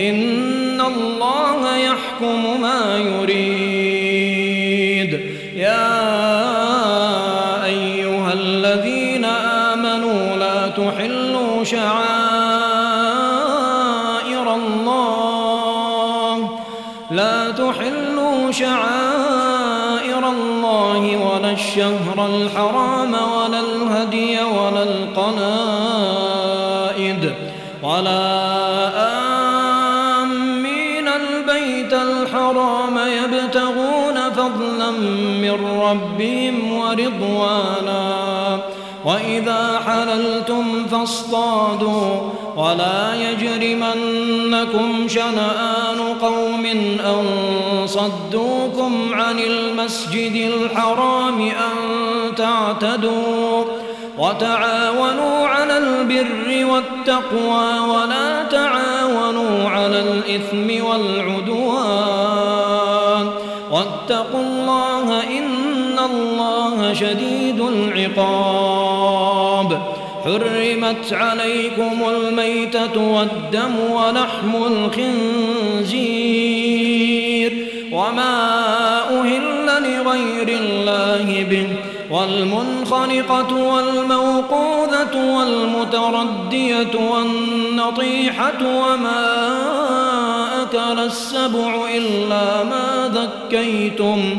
إن الله يحكم ما يريد. يا أيها الذين آمنوا لا تحلوا شعائر الله. لا تحلوا شعائر الله ولا الشهر الحرام. ربهم ورضوانا وإذا حللتم فاصطادوا ولا يجرمنكم شنآن قوم أن صدوكم عن المسجد الحرام أن تعتدوا. وتعاونوا على البر والتقوى ولا تعاونوا على الإثم والعدوان. واتقوا الله الله شديد العقاب. حرمت عليكم الميتة والدم ولحم الخنزير وما أهل لغير الله به. والمنخنقة والموقوذة والمتردية والنطيحة وما أكل السبع إلا ما ذكيتم.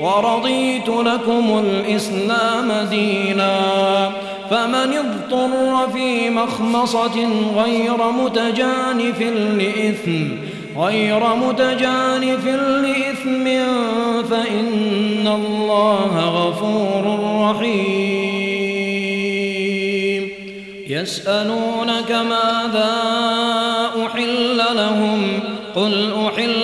ورضيت لكم الإسلام دينا فمن اضطر في مخمصة غير متجانف لإثم غير متجانف لإثم فإن الله غفور رحيم. يسألونك ماذا أحل لهم؟ قل أحل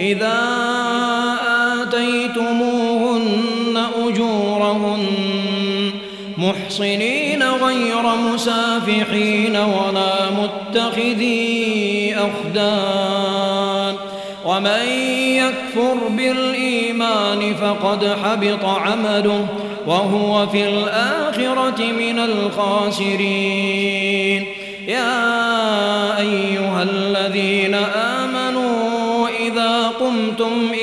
إذا آتيتموهن أجورهن محصنين غير مسافحين ولا متخذي أخدان ومن يكفر بالإيمان فقد حبط عمله وهو في الآخرة من الخاسرين. يا أيها الذين آمنوا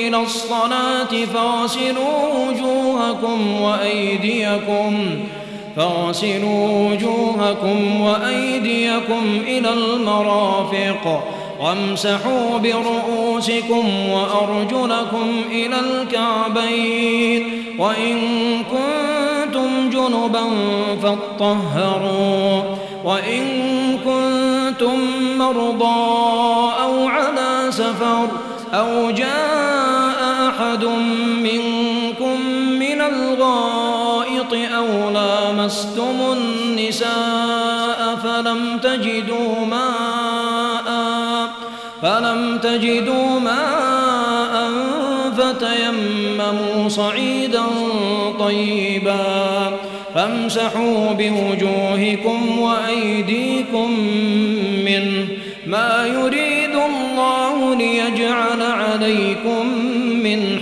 إلى الصلاة فاغسلوا وجوهكم وأيديكم فاغسلوا وجوهكم وأيديكم إلى المرافق وامسحوا برؤوسكم وأرجلكم إلى الكعبين وإن كنتم جنبا فاطهروا وإن كنتم مرضى أو على سفر أو جاء أحد منكم من الغائط أو لامستم النساء فلم تجدوا ماء فلم تجدوا ماء فتيمموا صعيدا طيبا فامسحوا بوجوهكم وأيديكم منه ما يريد الله ليجعل عليكم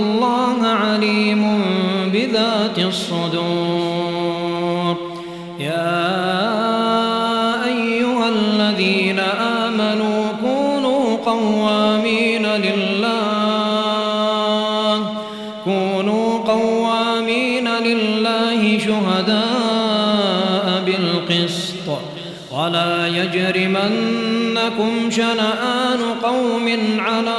الله عليم بذات الصدور. يا أيها الذين آمنوا كونوا قوامين لله كونوا قوامين لله شهداء بالقسط. ولا يجرمنكم شنآن قوم على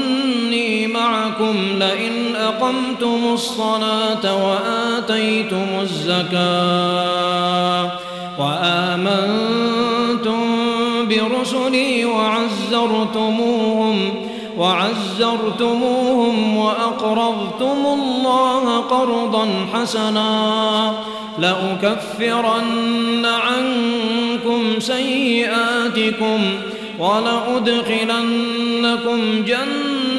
معكم لئن أقمتم الصلاة وآتيتم الزكاة وآمنتم برسلي وعزرتموهم وعزرتموهم وأقرضتم الله قرضا حسنا لأكفرن عنكم سيئاتكم ولأدخلنكم جنات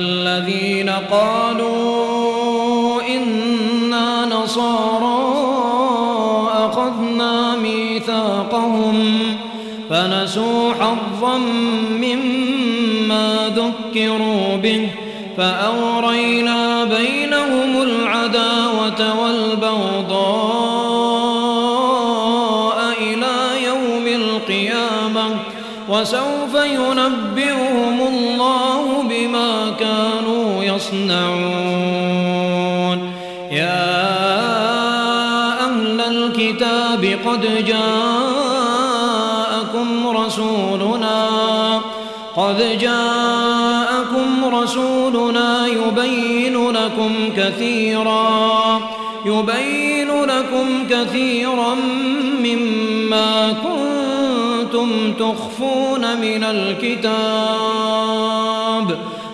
الذين قالوا إنا نصارى أخذنا ميثاقهم فنسوا حظا مما ذكروا به فأورينا بينهم العداوة والبغضاء إلى يوم القيامة وسوف يصنعون. يا أهل الكتاب قد جاءكم رسولنا قد جاءكم رسولنا يبين لكم كثيرا يبين لكم كثيرا مما كنتم تخفون من الكتاب.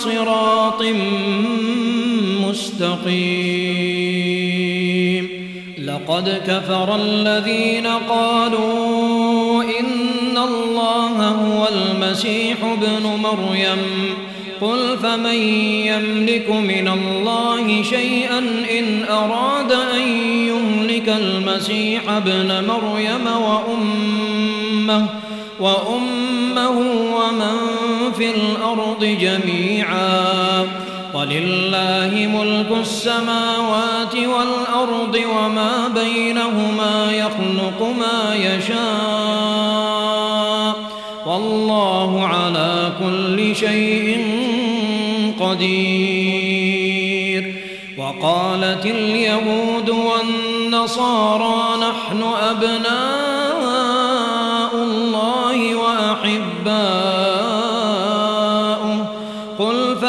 صراط مستقيم. لقد كفر الذين قالوا إن الله هو المسيح ابن مريم. قل فمن يملك من الله شيئا إن أراد أن يهلك المسيح ابن مريم وأمه وأمه ومن في الأرض جميعا. ولله ملك السماوات والأرض وما بينهما يخلق ما يشاء. والله على كل شيء قدير. وقالت اليهود والنصارى نحن أبناء الله وأحباؤه.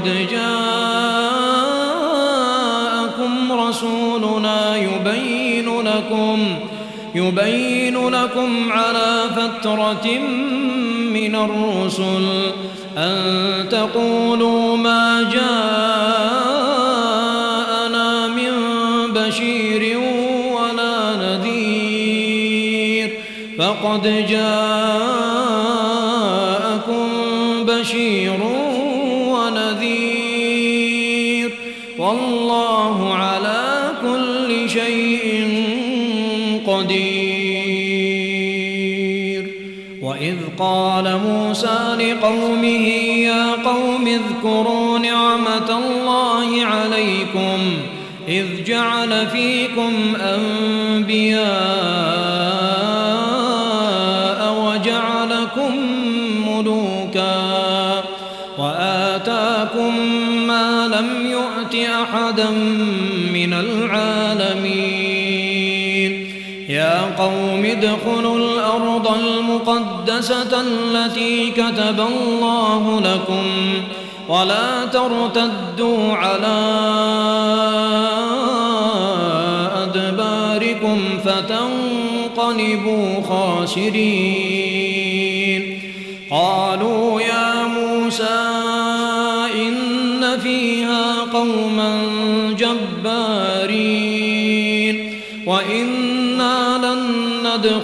قد جاءكم رسولنا يبين لكم يبين لكم على فترة من الرسل أن تقولوا ما جاءنا من بشير ولا نذير فقد جاءكم موسى لقومه يا قوم اذكروا نعمة الله عليكم إذ جعل فيكم أنبياء وجعلكم ملوكا وآتاكم ما لم يؤت أحدا من العالمين. يا قوم ادخلوا الأرض المقدسة التي كتب الله لكم ولا ترتدوا على أدباركم فتنقلبوا خاسرين. قالوا يا موسى إن فيها قوما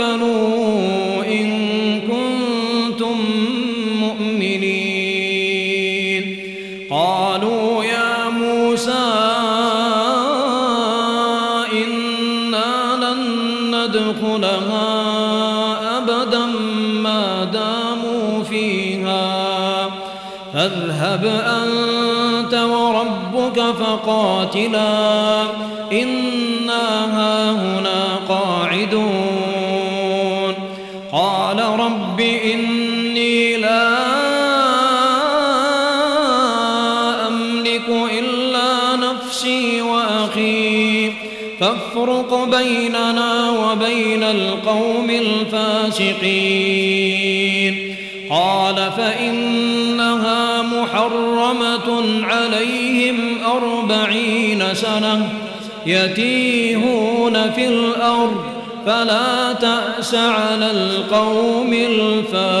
فتوكلوا إن كنتم مؤمنين. قالوا يا موسى إنا لن ندخلها أبدا ما داموا فيها. فاذهب أنت وربك فقاتلا. القوم الفاسقين. قال فإنها محرمة عليهم أربعين سنة يتيهون في الأرض فلا تأس على القوم الفاسقين.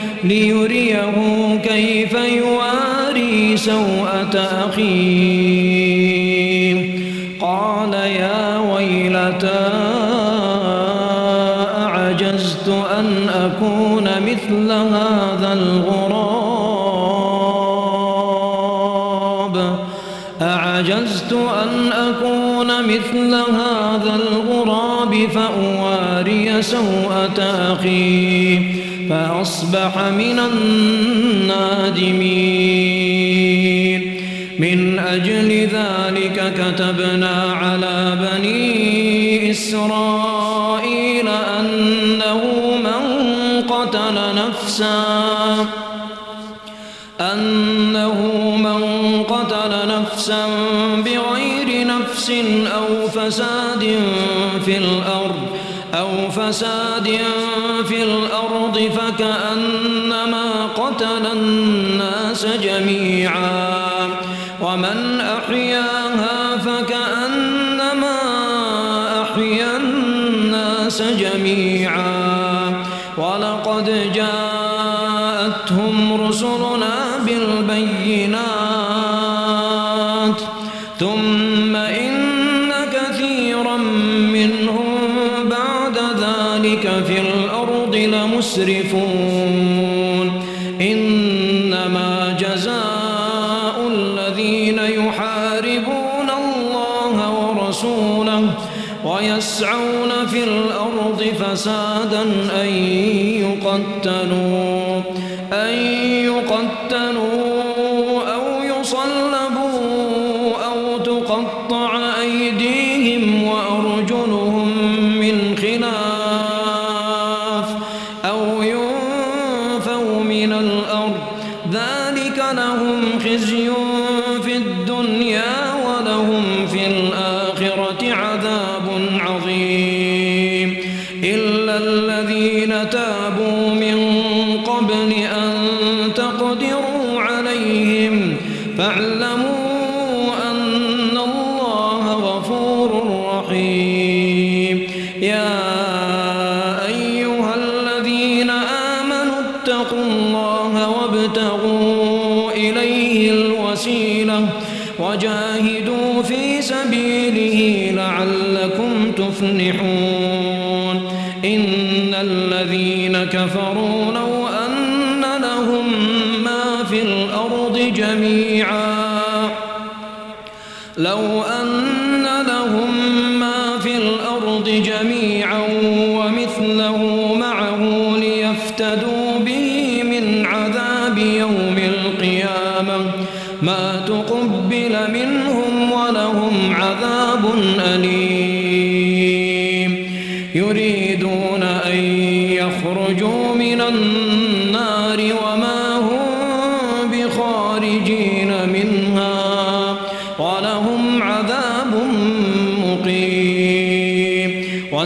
ليريه كيف يواري سوءة أخيه. قال يا ويلتى أعجزت أن أكون مثل هذا الغراب. أعجزت أن أكون مثل هذا الغراب فأواري سوءة أخي فأصبح من النادمين. من أجل ذلك كتبنا على بني إسرائيل أنه من قتل نفسا أنه من قتل نفسا بغير نفس أو فساد في الأرض أو فساد في الأرض. فكأنما قتل الناس اتقوا الله وابتغوا إليه الوسيلة وجاهدوا في سبيله لعلكم تفلحون إن الذين كفروا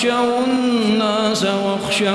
واخشوا الناس واخشوا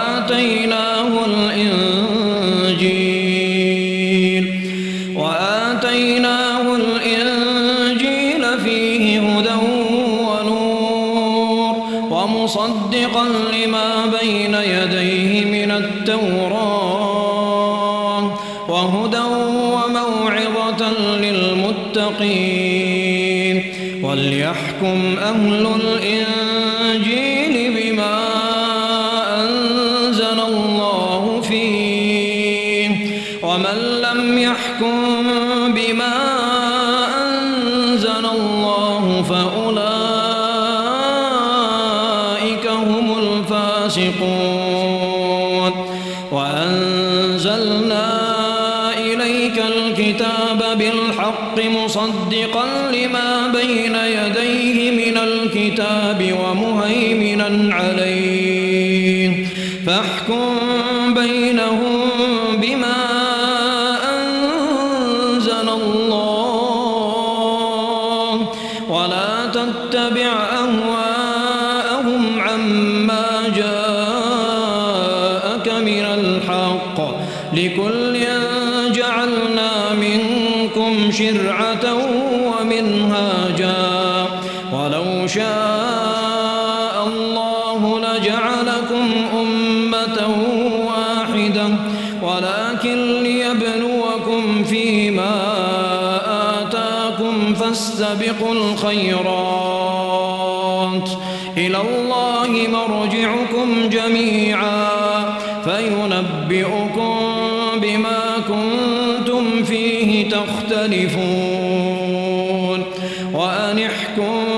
وآتيناه الإنجيل. وآتيناه الإنجيل فيه هدى ونور. ومصدقا لما بين يديه من التوراة. وهدى وموعظة للمتقين. وليحكم أهل الصراط إلى الله مرجعكم جميعا. فينبئكم بما كنتم فيه تختلفون. وأن احكم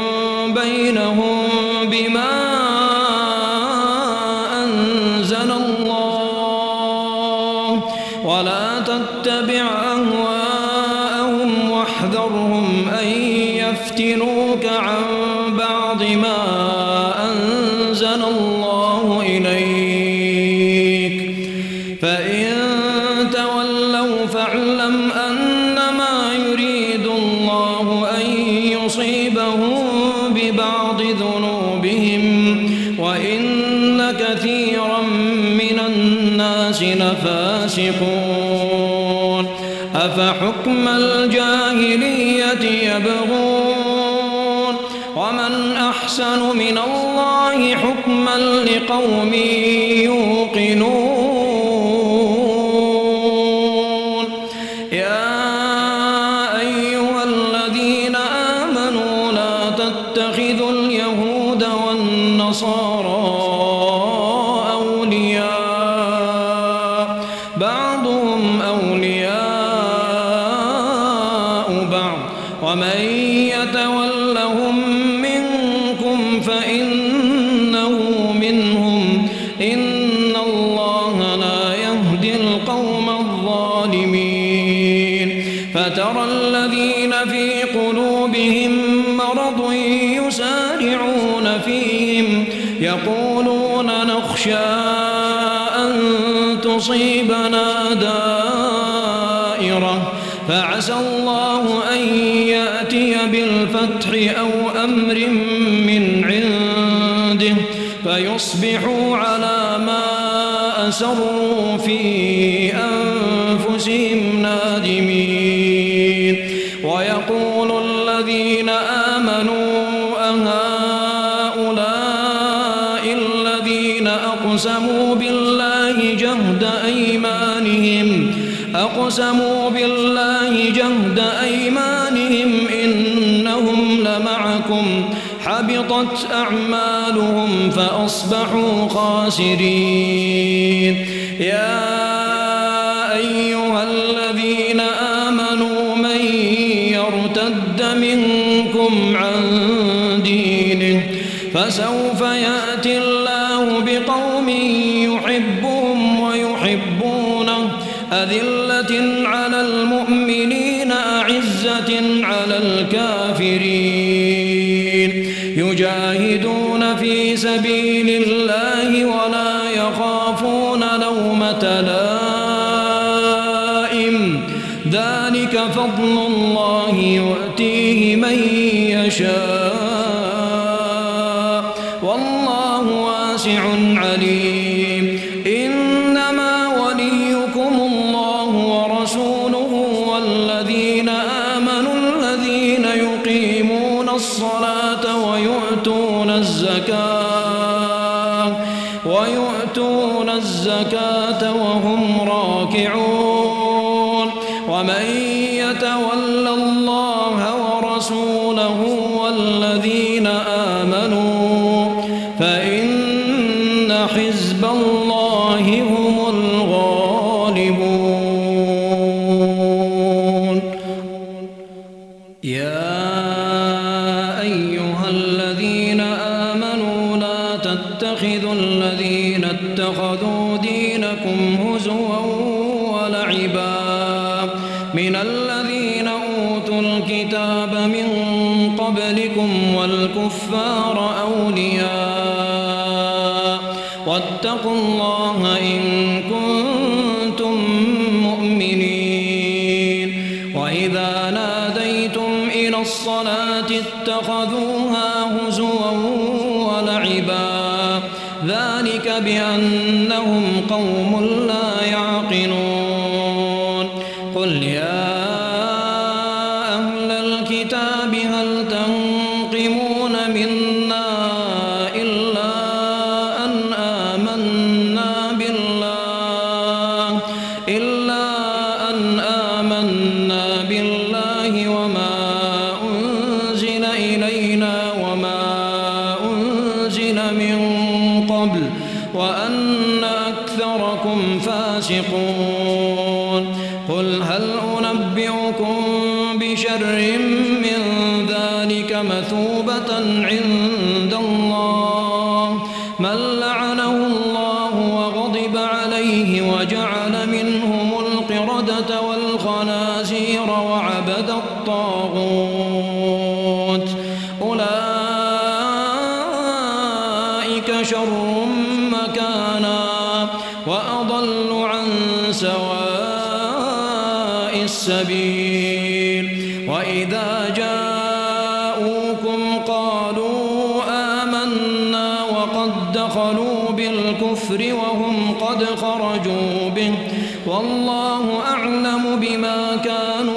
أو أمر من عنده فيصبحوا على ما أسروا في أنفسهم نادمين. حبطت أعمالهم فأصبحوا خاسرين. يا يا أيها الذين آمنوا لا تتخذوا الذين اتخذوا دينكم هزوا ولعبا من الذين أوتوا الكتاب من قبلكم والكفار أولياء واتقوا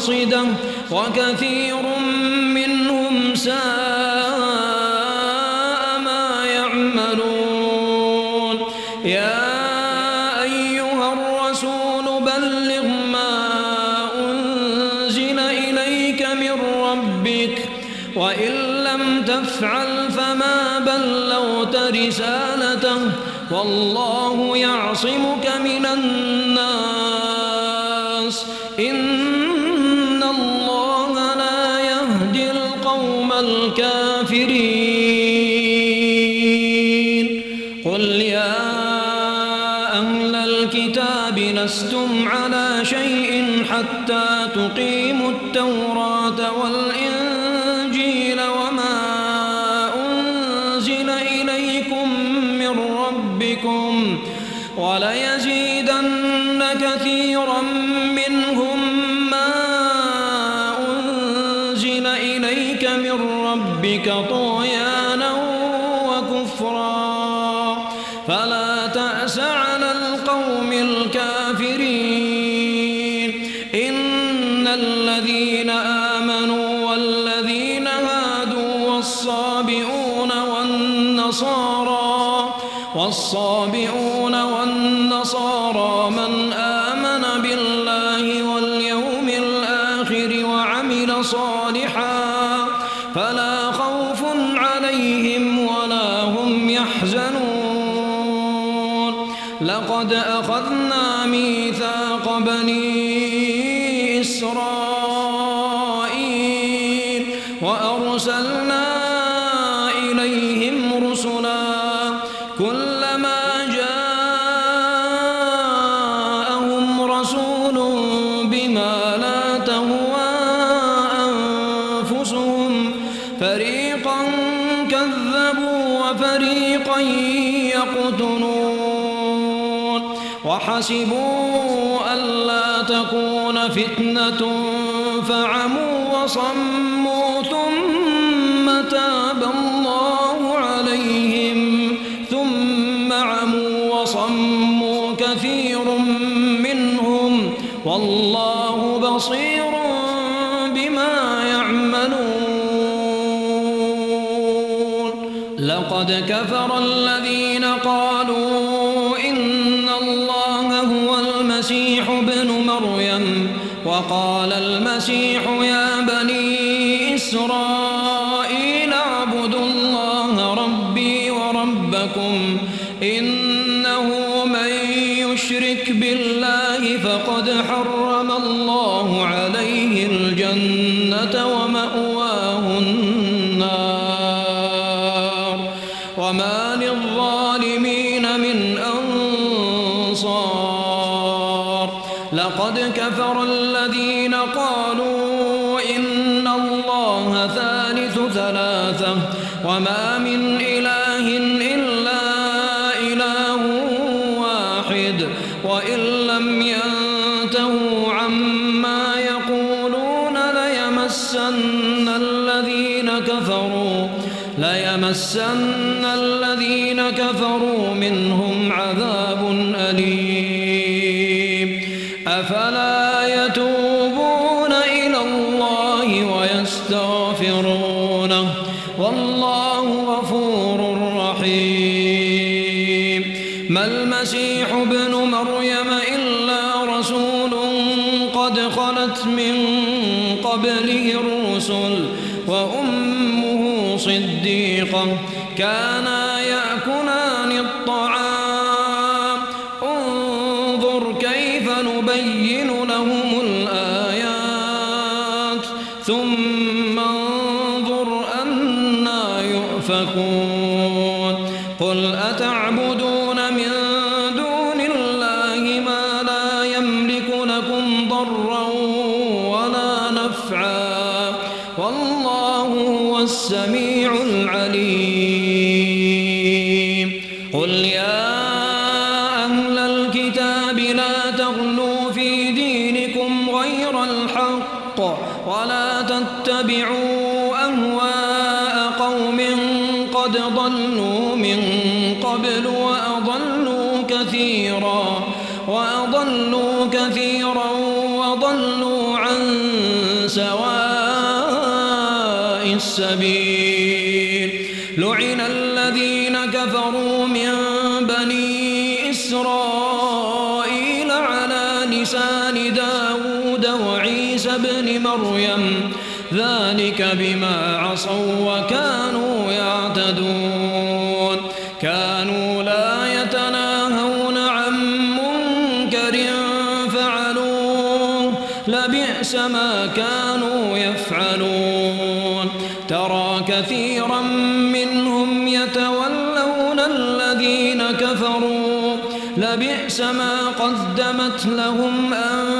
قاصدة وكثير يقيموا التوراة لقد أخذنا ميثاق بني إسرائيل. صم منهم عذاب أليم. السبيل لبئس ما قدمت لهم أنفسهم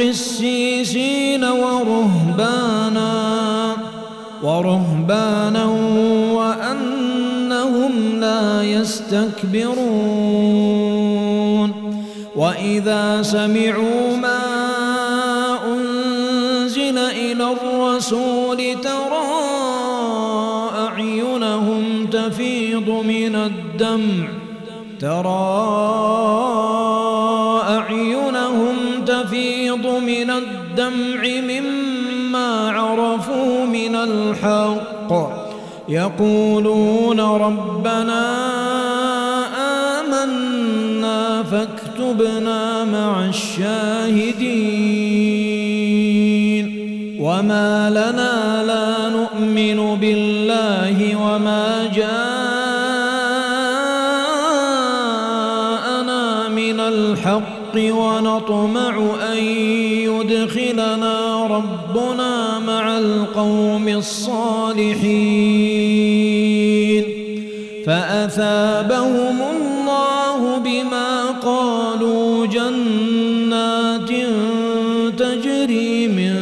قسيسين ورهبانا ورهبانا وأنهم لا يستكبرون. وإذا سمعوا ما أنزل إلى الرسول ترى أعينهم تفيض من الدمع ترى من الدمع مما عرفوا من الحق. يقولون ربنا آمنا فاكتبنا مع الشاهدين. وما لنا لا نؤمن بالله وما جاءنا فأثابهم الله بما قالوا جنات تجري من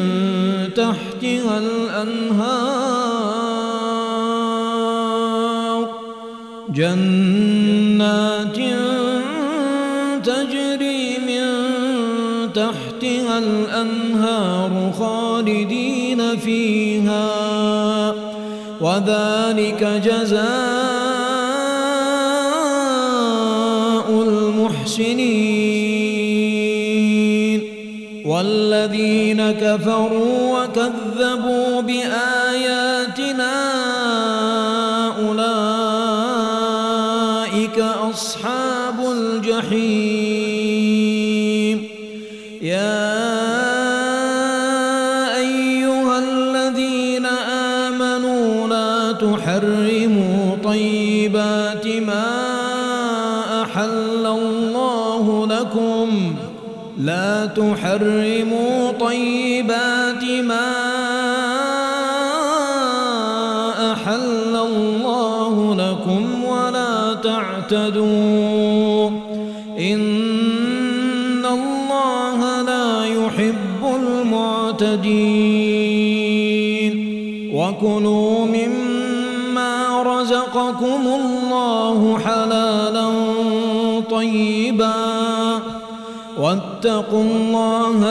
تحتها الأنهار. جنات تجري من تحتها الأنهار خالدين فيها. وذلك جزاء المحسنين والذين كفروا لا واتقوا الله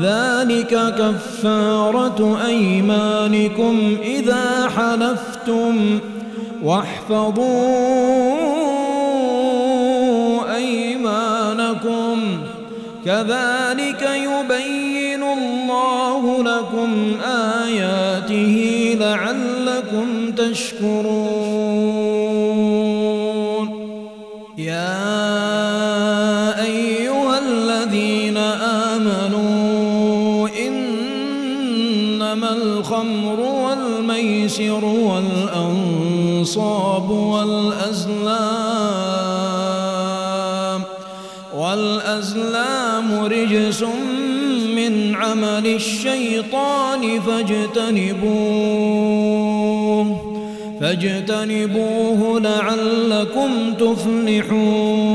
ذلك كفارة أيمانكم إذا حلفتم واحفظوا أيمانكم. كذلك يبين الله لكم آياته لعلكم تشكرون. يا إنما الخمر والميسر والأنصاب والأزلام والأزلام رجس من عمل الشيطان فاجتنبوه فاجتنبوه لعلكم تفلحون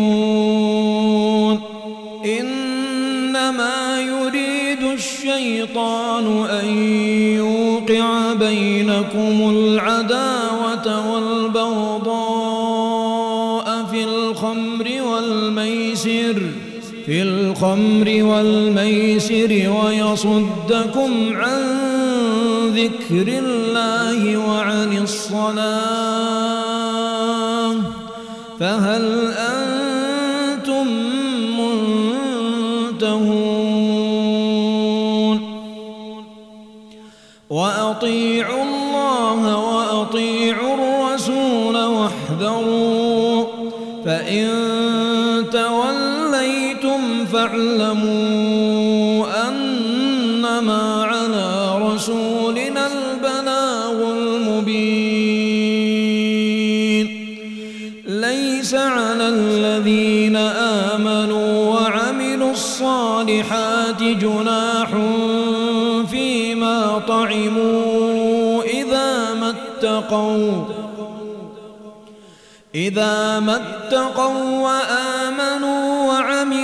إنما يريد الشيطان أن بينكم العداوة والبغضاء في الخمر والميسر في الخمر والميسر ويصدكم عن ذكر الله وعن الصلاة. فهل أنتم توليتم فاعلموا أنما على رسولنا البلاغ المبين. ليس على الذين آمنوا وعملوا الصالحات جناح فيما طعموا إذا ما اتقوا إذا ما اتقوا وآمنوا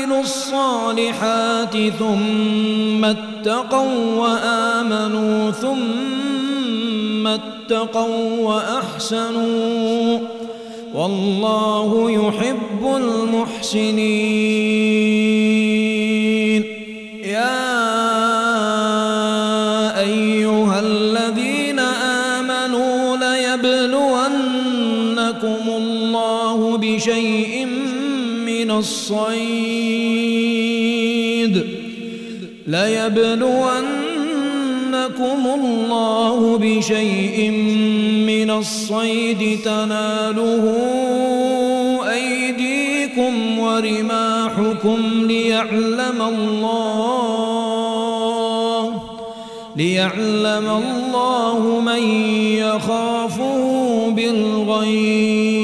وعملوا الصالحات ثم اتقوا وآمنوا ثم اتقوا وأحسنوا والله يحب المحسنين الصيد ليبلونكم الله بشيء من الصيد تناله أيديكم ورماحكم ليعلم الله ليعلم الله من يخافه بالغيب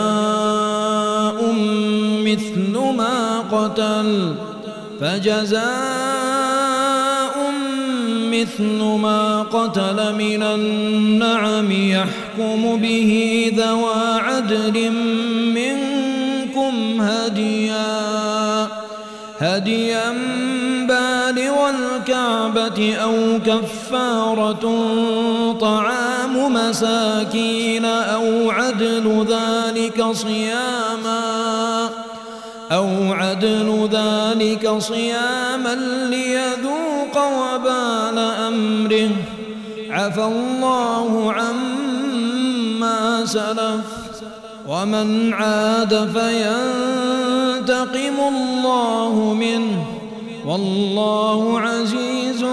مثل ما قتل فجزاء مثل ما قتل من النعم يحكم به ذوى عدل منكم هديا هديا بالغ الكعبة أو كفارة طعام مساكين أو عدل ذلك صياما. أو عدل ذلك صياما ليذوق وبال أمره. عفى الله عما سلف. ومن عاد فينتقم الله منه. والله عزيز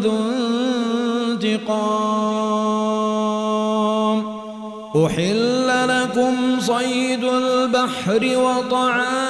ذو انتقام. أحل لكم صيد البحر وطعامه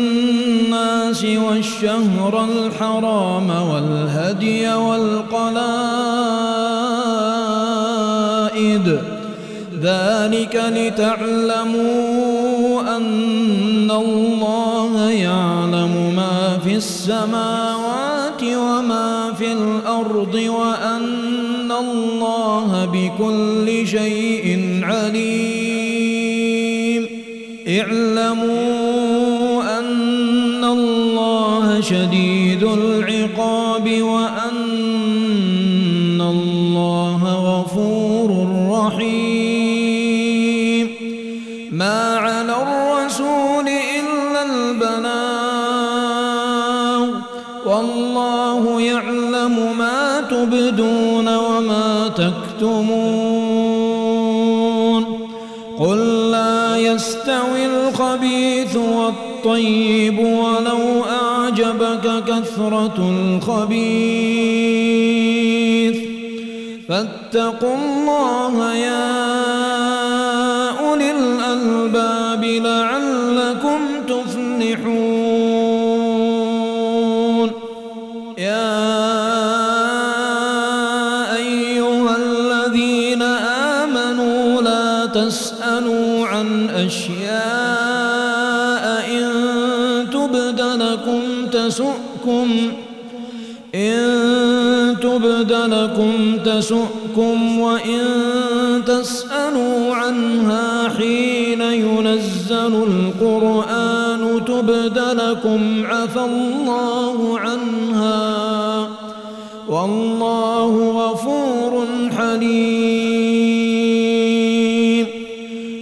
للناس والشهر الحرام والهدي والقلائد. ذلك لتعلموا أن الله يعلم ما في السماوات وما في الأرض وأن الله بكل شيء عليم. اعلموا والطيب ولو أعجبك كثرة الخبيث فاتقوا الله يا تسؤكم وإن تسألوا عنها حين ينزل القرآن تبد لكم عفى الله عنها والله غفور حليم.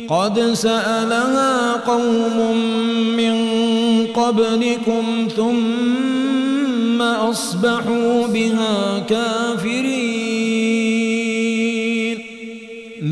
قد سألها قوم من قبلكم ثم أصبحوا بها كافرين.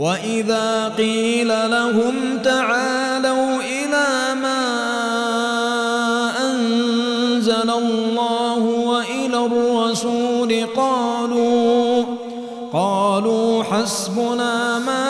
وإذا قيل لهم تعالوا إلى ما أنزل الله وإلى الرسول قالوا قالوا حسبنا ما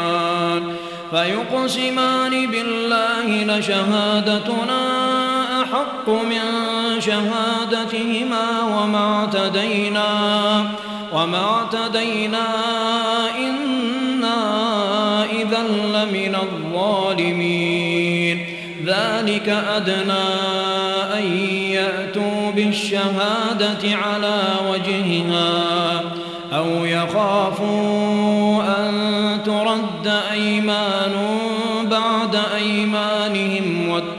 فيقسمان بالله لشهادتنا أحق من شهادتهما وما اعتدينا وما اعتدينا إنا إذا لمن الظالمين. ذلك أدنى أن يأتوا بالشهادة على وجهها أو يخافوا أن ترد أيمان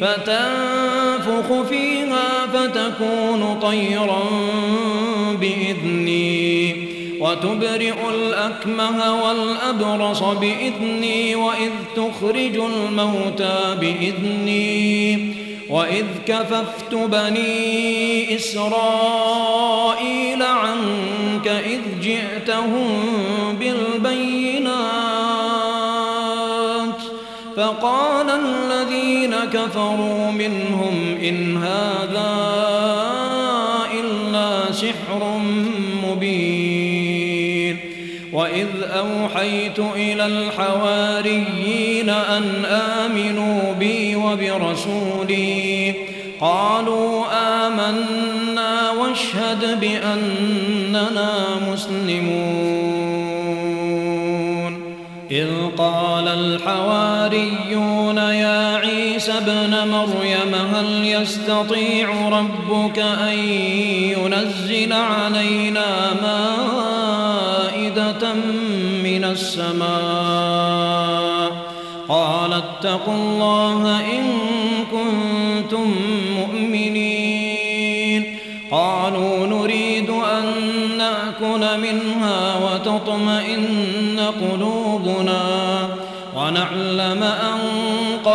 فتنفخ فيها فتكون طيرا بإذني. وتبرئ الأكمه والأبرص بإذني وإذ تخرج الموتى بإذني. وإذ كففت بني إسرائيل عنك إذ جئتهم بالبينات فقال كفروا منهم إن هذا إلا سحر مبين وإذ أوحيت إلى الحواريين أن آمنوا بي وبرسولي قالوا آمنا واشهد بأننا مسلمون إذ قال الحواريون ابن مريم هل يستطيع ربك أن ينزل علينا مائدة من السماء؟ قال اتقوا الله إن كنتم مؤمنين. قالوا نريد أن نأكل منها وتطمئن قلوبنا ونعلم أن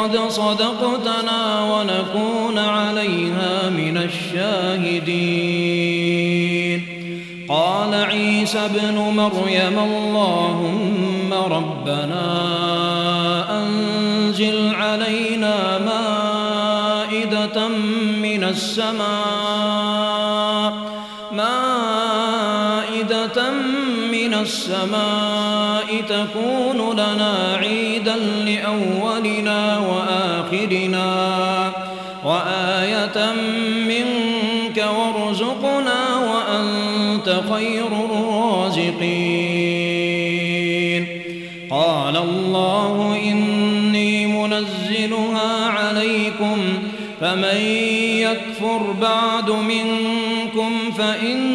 قد صدقتنا ونكون عليها من الشاهدين. قال عيسى ابن مريم اللهم ربنا أنزل علينا مائدة من السماء. مائدة السماء تكون لنا عيدا لأولنا وآخرنا وآية منك وارزقنا وأنت خير الرازقين. قال الله إني منزلها عليكم فمن يكفر بعد منكم فإني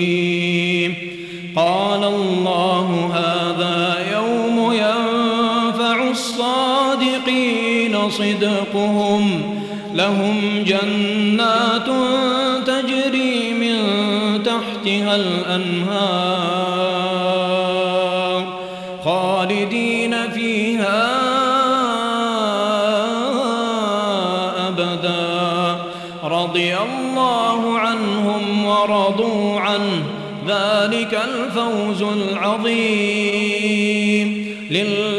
صدقهم لهم جنات تجري من تحتها الأنهار خالدين فيها أبدا. رضي الله عنهم ورضوا عنه ذلك الفوز العظيم. لله